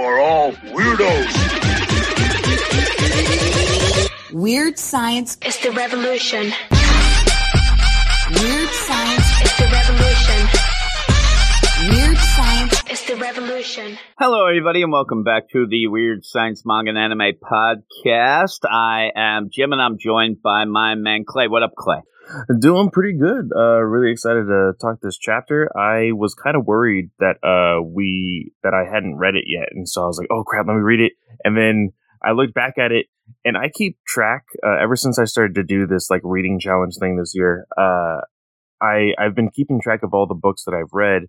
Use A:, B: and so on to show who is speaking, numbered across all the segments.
A: are all weirdos.
B: Weird science
C: is the revolution.
B: Weird science
C: is the revolution.
B: Weird science
C: is the revolution.
D: Hello, everybody, and welcome back to the Weird Science Manga and Anime Podcast. I am Jim, and I'm joined by my man Clay. What up, Clay?
E: Doing pretty good. Uh, really excited to talk this chapter. I was kind of worried that uh we that I hadn't read it yet, and so I was like, "Oh crap, let me read it." And then I looked back at it, and I keep track uh, ever since I started to do this like reading challenge thing this year. Uh, I I've been keeping track of all the books that I've read,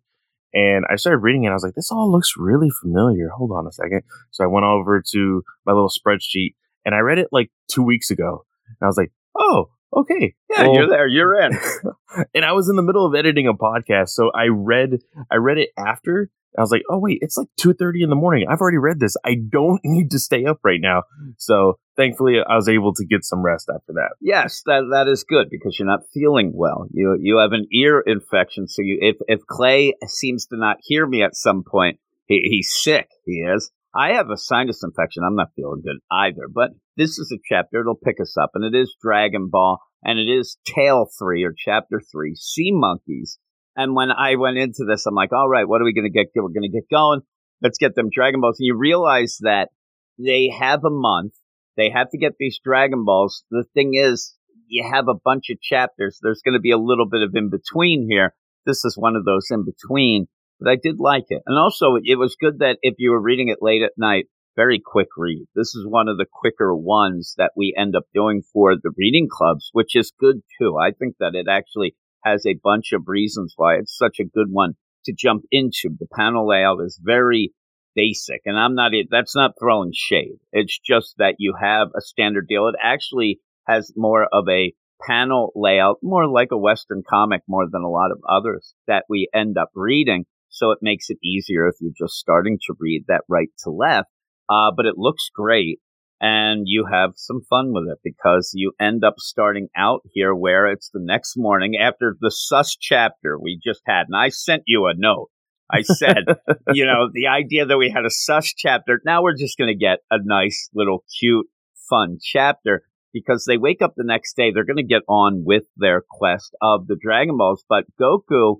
E: and I started reading it. I was like, "This all looks really familiar." Hold on a second. So I went over to my little spreadsheet, and I read it like two weeks ago, and I was like, "Oh." Okay,
D: yeah, well, you're there, you're in.
E: and I was in the middle of editing a podcast, so I read I read it after. I was like, oh wait, it's like two thirty in the morning. I've already read this. I don't need to stay up right now. So thankfully, I was able to get some rest after that.
D: Yes, that that is good because you're not feeling well. You you have an ear infection, so you if if Clay seems to not hear me at some point, he, he's sick. He is. I have a sinus infection. I'm not feeling good either, but this is a chapter. It'll pick us up, and it is Dragon Ball, and it is Tale 3 or Chapter 3, Sea Monkeys. And when I went into this, I'm like, all right, what are we going to get? We're going to get going. Let's get them Dragon Balls. And you realize that they have a month. They have to get these Dragon Balls. The thing is, you have a bunch of chapters. There's going to be a little bit of in between here. This is one of those in between but I did like it. And also, it was good that if you were reading it late at night, very quick read. This is one of the quicker ones that we end up doing for the reading clubs, which is good too. I think that it actually has a bunch of reasons why it's such a good one to jump into. The panel layout is very basic and I'm not, that's not throwing shade. It's just that you have a standard deal. It actually has more of a panel layout, more like a Western comic more than a lot of others that we end up reading. So it makes it easier if you're just starting to read that right to left. Uh, but it looks great and you have some fun with it because you end up starting out here where it's the next morning after the sus chapter we just had. And I sent you a note. I said, you know, the idea that we had a sus chapter. Now we're just going to get a nice little cute, fun chapter because they wake up the next day. They're going to get on with their quest of the Dragon Balls. But Goku,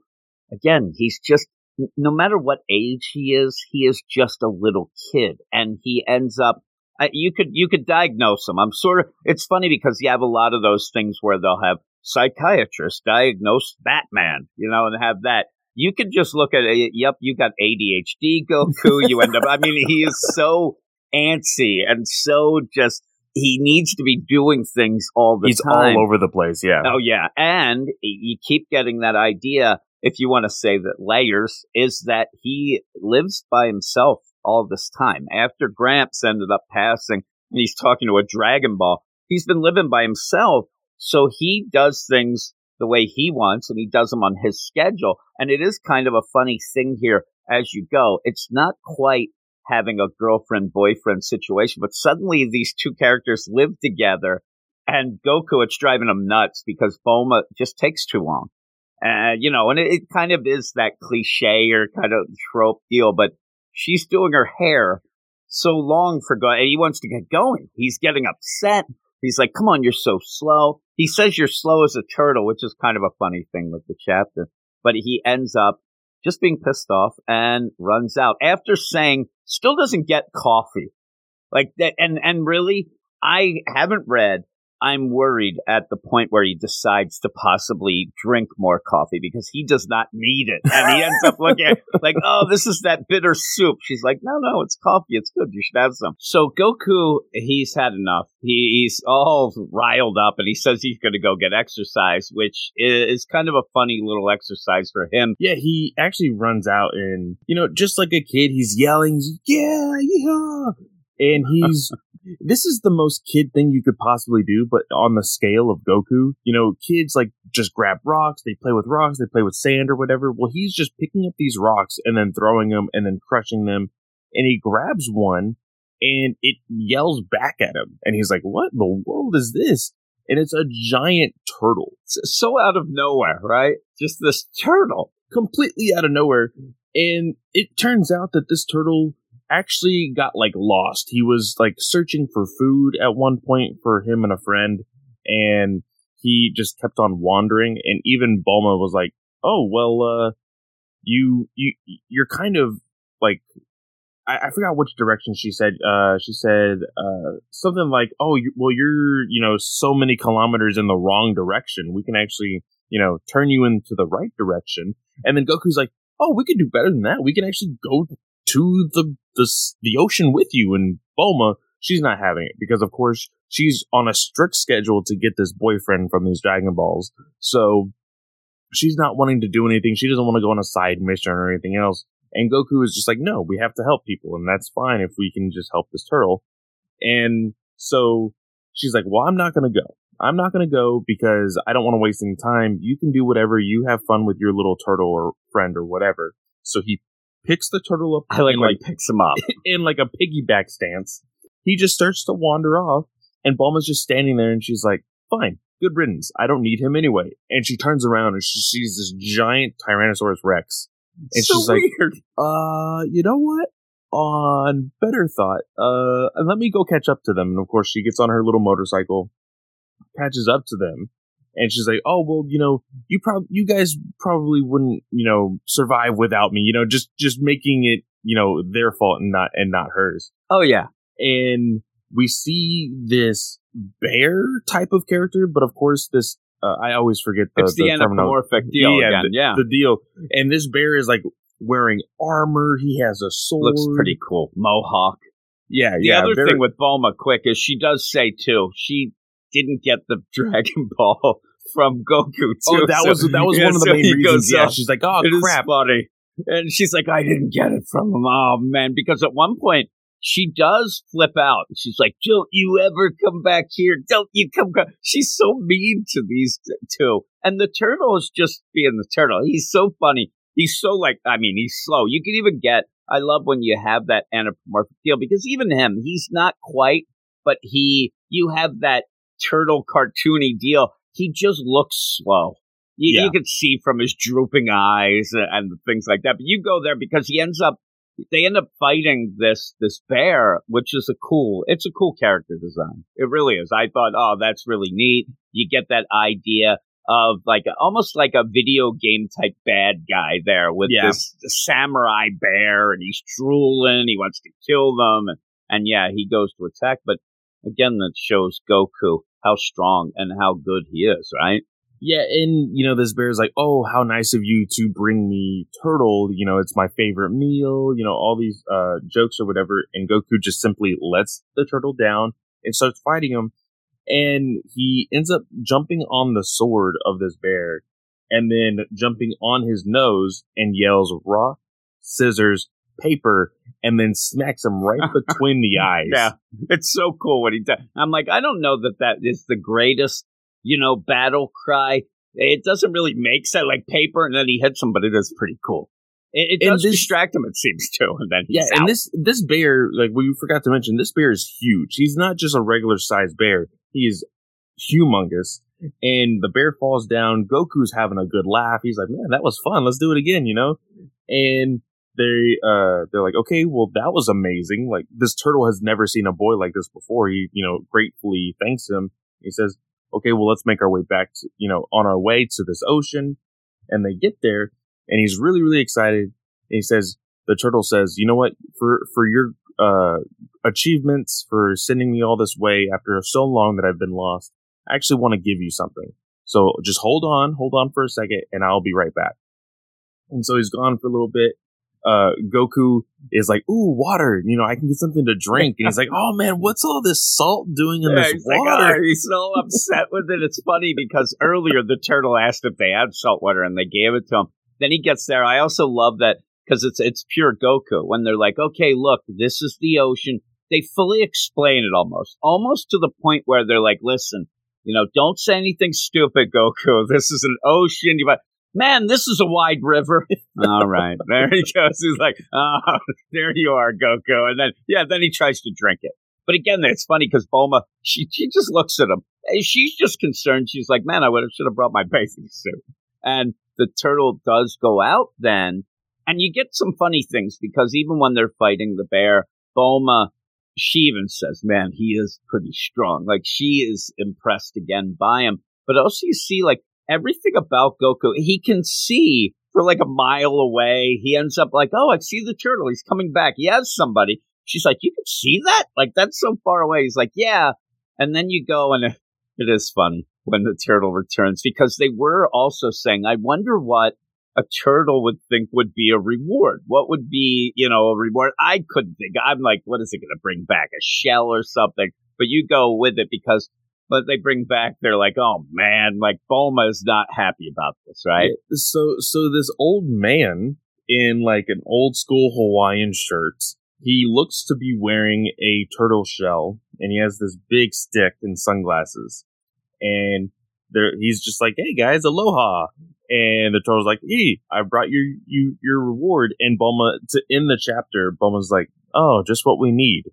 D: again, he's just no matter what age he is, he is just a little kid, and he ends up. Uh, you could you could diagnose him. I'm sort of. It's funny because you have a lot of those things where they'll have psychiatrists diagnose Batman, you know, and have that. You could just look at it. Yep, you got ADHD, Goku. You end up. I mean, he is so antsy and so just he needs to be doing things all the
E: He's
D: time.
E: all over the place, yeah.
D: Oh yeah, and you keep getting that idea if you want to say that layers, is that he lives by himself all this time. After Gramps ended up passing and he's talking to a Dragon Ball, he's been living by himself. So he does things the way he wants and he does them on his schedule. And it is kind of a funny thing here as you go. It's not quite having a girlfriend boyfriend situation, but suddenly these two characters live together and Goku, it's driving him nuts because Bulma just takes too long. Uh, you know, and it, it kind of is that cliche or kind of trope deal, but she's doing her hair so long for go, and he wants to get going. He's getting upset. He's like, come on, you're so slow. He says you're slow as a turtle, which is kind of a funny thing with the chapter, but he ends up just being pissed off and runs out after saying still doesn't get coffee. Like that. And, and really, I haven't read I'm worried at the point where he decides to possibly drink more coffee because he does not need it. And he ends up looking like, oh, this is that bitter soup. She's like, no, no, it's coffee. It's good. You should have some. So Goku, he's had enough. He's all riled up and he says he's going to go get exercise, which is kind of a funny little exercise for him.
E: Yeah, he actually runs out and, you know, just like a kid, he's yelling, yeah, yeah. And he's this is the most kid thing you could possibly do, but on the scale of Goku, you know, kids like just grab rocks, they play with rocks, they play with sand or whatever. Well, he's just picking up these rocks and then throwing them and then crushing them. And he grabs one and it yells back at him. And he's like, what in the world is this? And it's a giant turtle.
D: So out of nowhere, right? Just this turtle.
E: Completely out of nowhere. And it turns out that this turtle actually got like lost. He was like searching for food at one point for him and a friend, and he just kept on wandering. And even Bulma was like, "Oh well, uh, you you you're kind of like." I, I forgot which direction she said. Uh, she said uh, something like, "Oh, you, well, you're you know so many kilometers in the wrong direction. We can actually you know turn you into the right direction." And then Goku's like, "Oh, we can do better than that. We can actually go to the the the ocean with you." And Bulma, she's not having it because, of course, she's on a strict schedule to get this boyfriend from these Dragon Balls. So she's not wanting to do anything. She doesn't want to go on a side mission or anything else. And Goku is just like, no, we have to help people, and that's fine if we can just help this turtle. And so she's like, well, I'm not going to go. I'm not going to go because I don't want to waste any time. You can do whatever. You have fun with your little turtle or friend or whatever. So he picks the turtle up.
D: I like when he picks him up.
E: in like a piggyback stance. He just starts to wander off, and Bulma's just standing there, and she's like, "Fine, good riddance. I don't need him anyway." And she turns around and she sees this giant Tyrannosaurus Rex, and
D: so
E: she's like, "Uh, you know what? On better thought, uh, let me go catch up to them." And of course, she gets on her little motorcycle, catches up to them, and she's like, "Oh well, you know, you prob you guys probably wouldn't, you know, survive without me. You know, just just making it, you know, their fault and not and not hers."
D: oh yeah,
E: and we see this bear type of character, but of course, this uh, I always forget the,
D: it's the,
E: terminal-
D: anthropomorphic deal
E: yeah,
D: again.
E: the,
D: yeah,
E: the deal. And this bear is like wearing armor. He has a sword.
D: looks pretty cool. Mohawk.
E: Yeah,
D: The
E: yeah.
D: The other
E: very-
D: thing with Bulma, quick, is she does say too she didn't get the Dragon Ball from Goku oh, too.
E: oh, that
D: so-
E: was that was one of the
D: so
E: main reasons. Yeah, she's like, oh crap.
D: buddy, And she's like, I didn't get it from him. Oh man, because at one point she does flip out. She's like, "Don't you ever come back here? Don't you come?" Back. She's so mean to these two, and the turtle is just being the turtle. He's so funny. He's so like, I mean, he's slow. You can even get. I love when you have that anthropomorphic feel because even him, he's not quite, but he, you have that turtle cartoony deal. He just looks slow. You,
E: Yeah.
D: you can see from his drooping eyes and, things like that. But you go there because he ends up, they end up fighting this this bear, which is a cool. It's a cool character design. It really is. I thought, oh, that's really neat. You get that idea of like almost like a video game type bad guy there with
E: Yeah.
D: this samurai bear, and he's drooling. He wants to kill them, and, and yeah, he goes to attack. But again, that shows Goku how strong and how good he is, right?
E: Yeah, and you know, this bear's like, "Oh, how nice of you to bring me turtle. You know, it's my favorite meal. You know, all these uh jokes or whatever." And Goku just simply lets the turtle down and starts fighting him, and he ends up jumping on the sword of this bear, and then jumping on his nose and yells, "Rock, scissors, paper," and then smacks him right between the eyes.
D: Yeah, it's so cool what he does. I'm like, I don't know that that is the greatest, you know, battle cry. It doesn't really make sense, like paper, and then he hits him, but it is pretty cool. It, it does
E: this-
D: distract him, it seems too, and then he's
E: Yeah,
D: out.
E: and this this bear, like we forgot to mention, this bear is huge. He's not just a regular sized bear. He is humongous. And the bear falls down. Goku's having a good laugh. He's like, "Man, that was fun. Let's do it again," you know. And they uh they're like, "Okay, well that was amazing. Like this turtle has never seen a boy like this before." He you know gratefully thanks him. He says, "Okay, well let's make our way back to you know on our way to this ocean." And they get there, and he's really really excited. And he says, the turtle says, "You know what? For for your uh, achievements, for sending me all this way after so long that I've been lost, I actually want to give you something. So just hold on, hold on for a second, and I'll be right back." And so he's gone for a little bit. Uh, Goku is like, "Ooh, water! You know, I can get something to drink." And he's like, "Oh man, what's all this salt doing in
D: Yeah,
E: this
D: he's like,
E: water?"
D: "Oh," he's so upset with it. It's funny because earlier the turtle asked if they had salt water and they gave it to him. Then he gets there. I also love that because it's it's pure Goku when they're like, okay, look, this is the ocean. They fully explain it almost, almost to the point where they're like, listen, you know, don't say anything stupid, Goku. This is an ocean. You man, this is a wide river. All right, there he goes. He's like, oh, there you are, Goku. And then yeah, then he tries to drink it. But again, it's funny because Bulma, she she just looks at him. She's just concerned. She's like, man, I would have should have brought my bathing suit. And the turtle does go out then, And you get some funny things because even when they're fighting the bear, Bulma, she even says, man, he is pretty strong. Like she is impressed again by him. But also you see like everything about Goku, he can see for like a mile away. He ends up like, oh, I see the turtle. He's coming back. He has somebody. She's like, you can see that? Like that's so far away. He's like, yeah. And then you go and it is funny when the turtle returns because they were also saying, I wonder what a turtle would think would be a reward. What would be, you know, a reward? I couldn't think. I'm like, what is it going to bring back? A shell or something? But you go with it because but they bring back, they're like, oh man, like Bulma is not happy about this, right?
E: So, so this old man in like an old school Hawaiian shirt, he looks to be wearing a turtle shell and he has this big stick and sunglasses. And there, he's just like, hey guys, aloha. And the turtle's like, hey, I brought you, you, your reward. And Bulma, to end the chapter, Bulma's like, oh, just what we need.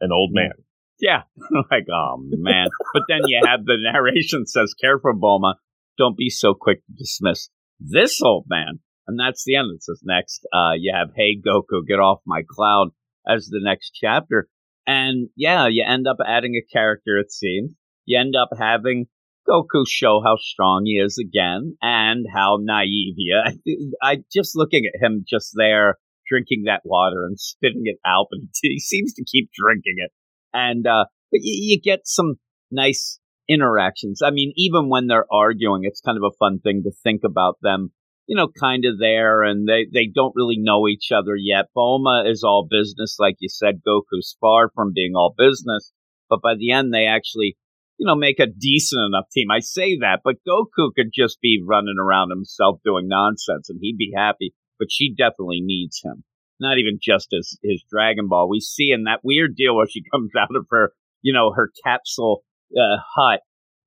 E: An old man.
D: Yeah. like, oh man. but then you have the narration says, careful, Bulma. Don't be so quick to dismiss this old man. And that's the end. It says next, uh, you have, hey, Goku, get off my cloud as the next chapter. And yeah, you end up adding a character, it seems. You end up having Goku show how strong he is again and how naive he is. I, I just looking at him just there drinking that water and spitting it out, but he seems to keep drinking it and uh, but you, you get some nice interactions. I mean, even when they're arguing, it's kind of a fun thing to think about them. You know, kind of there, and they they don't really know each other yet. Bulma is all business, like you said. Goku's far from being all business, but by the end, they actually you know, make a decent enough team. I say that, but Goku could just be running around himself doing nonsense and he'd be happy, but she definitely needs him not even just as his Dragon Ball. We see in that weird deal where she comes out of her, you know, her capsule uh, hut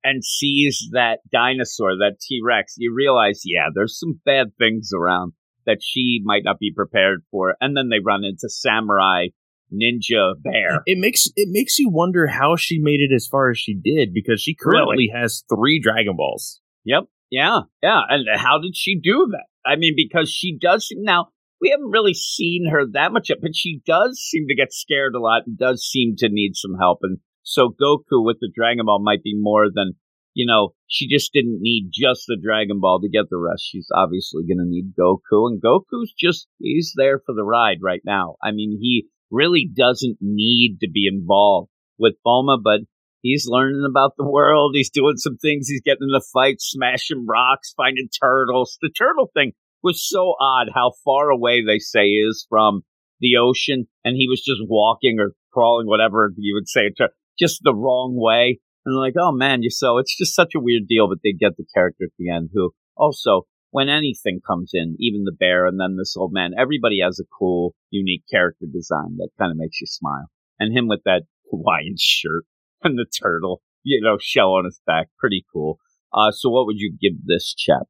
D: and sees that dinosaur, that T Rex. You realize, yeah, there's some bad things around that she might not be prepared for. And then they run into Samurai Ninja Bear.
E: It makes it makes you wonder how she made it as far as she did because she currently really? has three Dragon Balls.
D: Yep. Yeah. Yeah. And how did she do that? I mean, because she does now we haven't really seen her that much, yet, but she does seem to get scared a lot and does seem to need some help. And so Goku with the Dragon Ball might be more than, you know, she just didn't need just the Dragon Ball to get the rest. She's obviously going to need Goku and Goku's just, he's there for the ride right now. I mean, he really doesn't need to be involved with Bulma, but he's learning about the world. He's doing some things. He's getting in the fight, smashing rocks, finding turtles. The turtle thing was so odd how far away they say is from the ocean, and he was just walking or crawling, whatever you would say, just the wrong way. And like, oh man, you so it's just such a weird deal, but they get the character at the end who also, when anything comes in, even the bear and then this old man, everybody has a cool, unique character design that kind of makes you smile. And him with that Hawaiian shirt and the turtle, you know, shell on his back, pretty cool. Uh, so what would you give this chapter?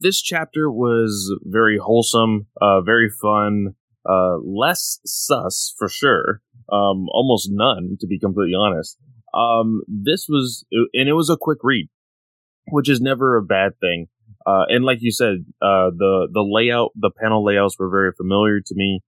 E: This chapter was very wholesome, uh, very fun, uh, less sus for sure, um, almost none to be completely honest. Um, this was, and it was a quick read, which is never a bad thing. Uh, and like you said, uh, the the layout, the panel layouts were very familiar to me.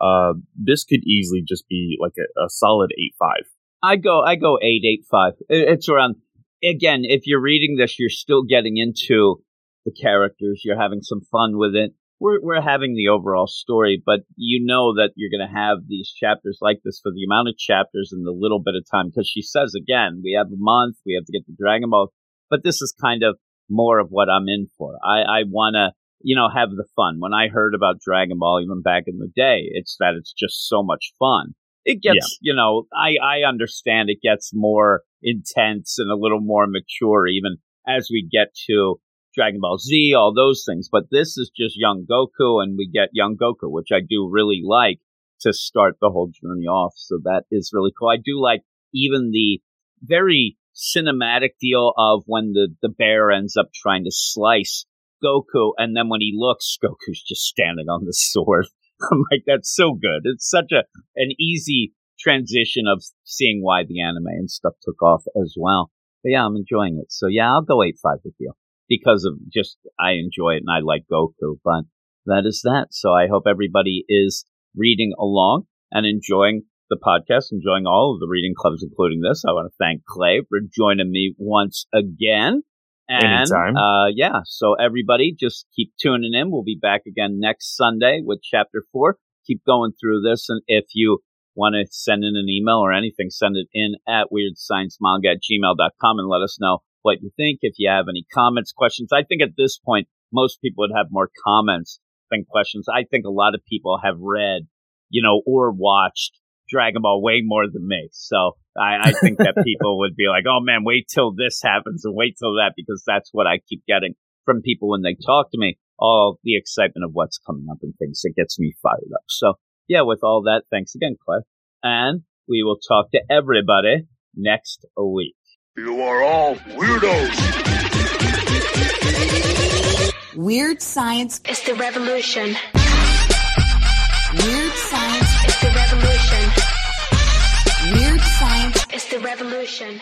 E: Uh, this could easily just be like a, a solid eight five.
D: I go, I go eight eight five. It's around. Again, if you're reading this, you're still getting into the characters. You're having some fun with it. We're, we're having the overall story, but you know that you're going to have these chapters like this for the amount of chapters and the little bit of time. Because she says again, we have a month, we have to get the Dragon Ball, but this is kind of more of what I'm in for. I, I want to, you know, have the fun. When I heard about Dragon Ball, even back in the day, it's that it's just so much fun. It gets, yeah. you know, I, I understand it gets more intense and a little more mature even as we get to Dragon Ball Z, all those things. But this is just young Goku, and we get young Goku, which I do really like to start the whole journey off. So that is really cool. I do like even the very cinematic deal of when the, the bear ends up trying to slice Goku, and then when he looks, Goku's just standing on the sword. I'm like, that's so good. It's such a an easy transition of seeing why the anime and stuff took off as well. But yeah, I'm enjoying it. So yeah, I'll go eight five with you because of just I enjoy it and I like Goku. But that is that. So I hope everybody is reading along and enjoying the podcast, enjoying all of the reading clubs, including this. I want to thank Clay for joining me once again. And
E: Anytime.
D: uh, yeah, so everybody just keep tuning in. We'll be back again next Sunday with chapter four. Keep going through this. And if you want to send in an email or anything, send it in at weirdsciencemanga at gmail.com and let us know what you think. If you have any comments, questions, I think at this point, most people would have more comments than questions. I think a lot of people have read, you know, or watched Dragon Ball way more than me. So I, I think that people would be like, oh man, wait till this happens and wait till that because that's what I keep getting from people when they talk to me. All the excitement of what's coming up and things that gets me fired up. So yeah, with all that, thanks again, Cliff. And we will talk to everybody next week.
A: You are all weirdos.
B: Weird science.
C: is the revolution.
B: Weird science.
C: is the revolution.
B: Weird science.
C: is the revolution.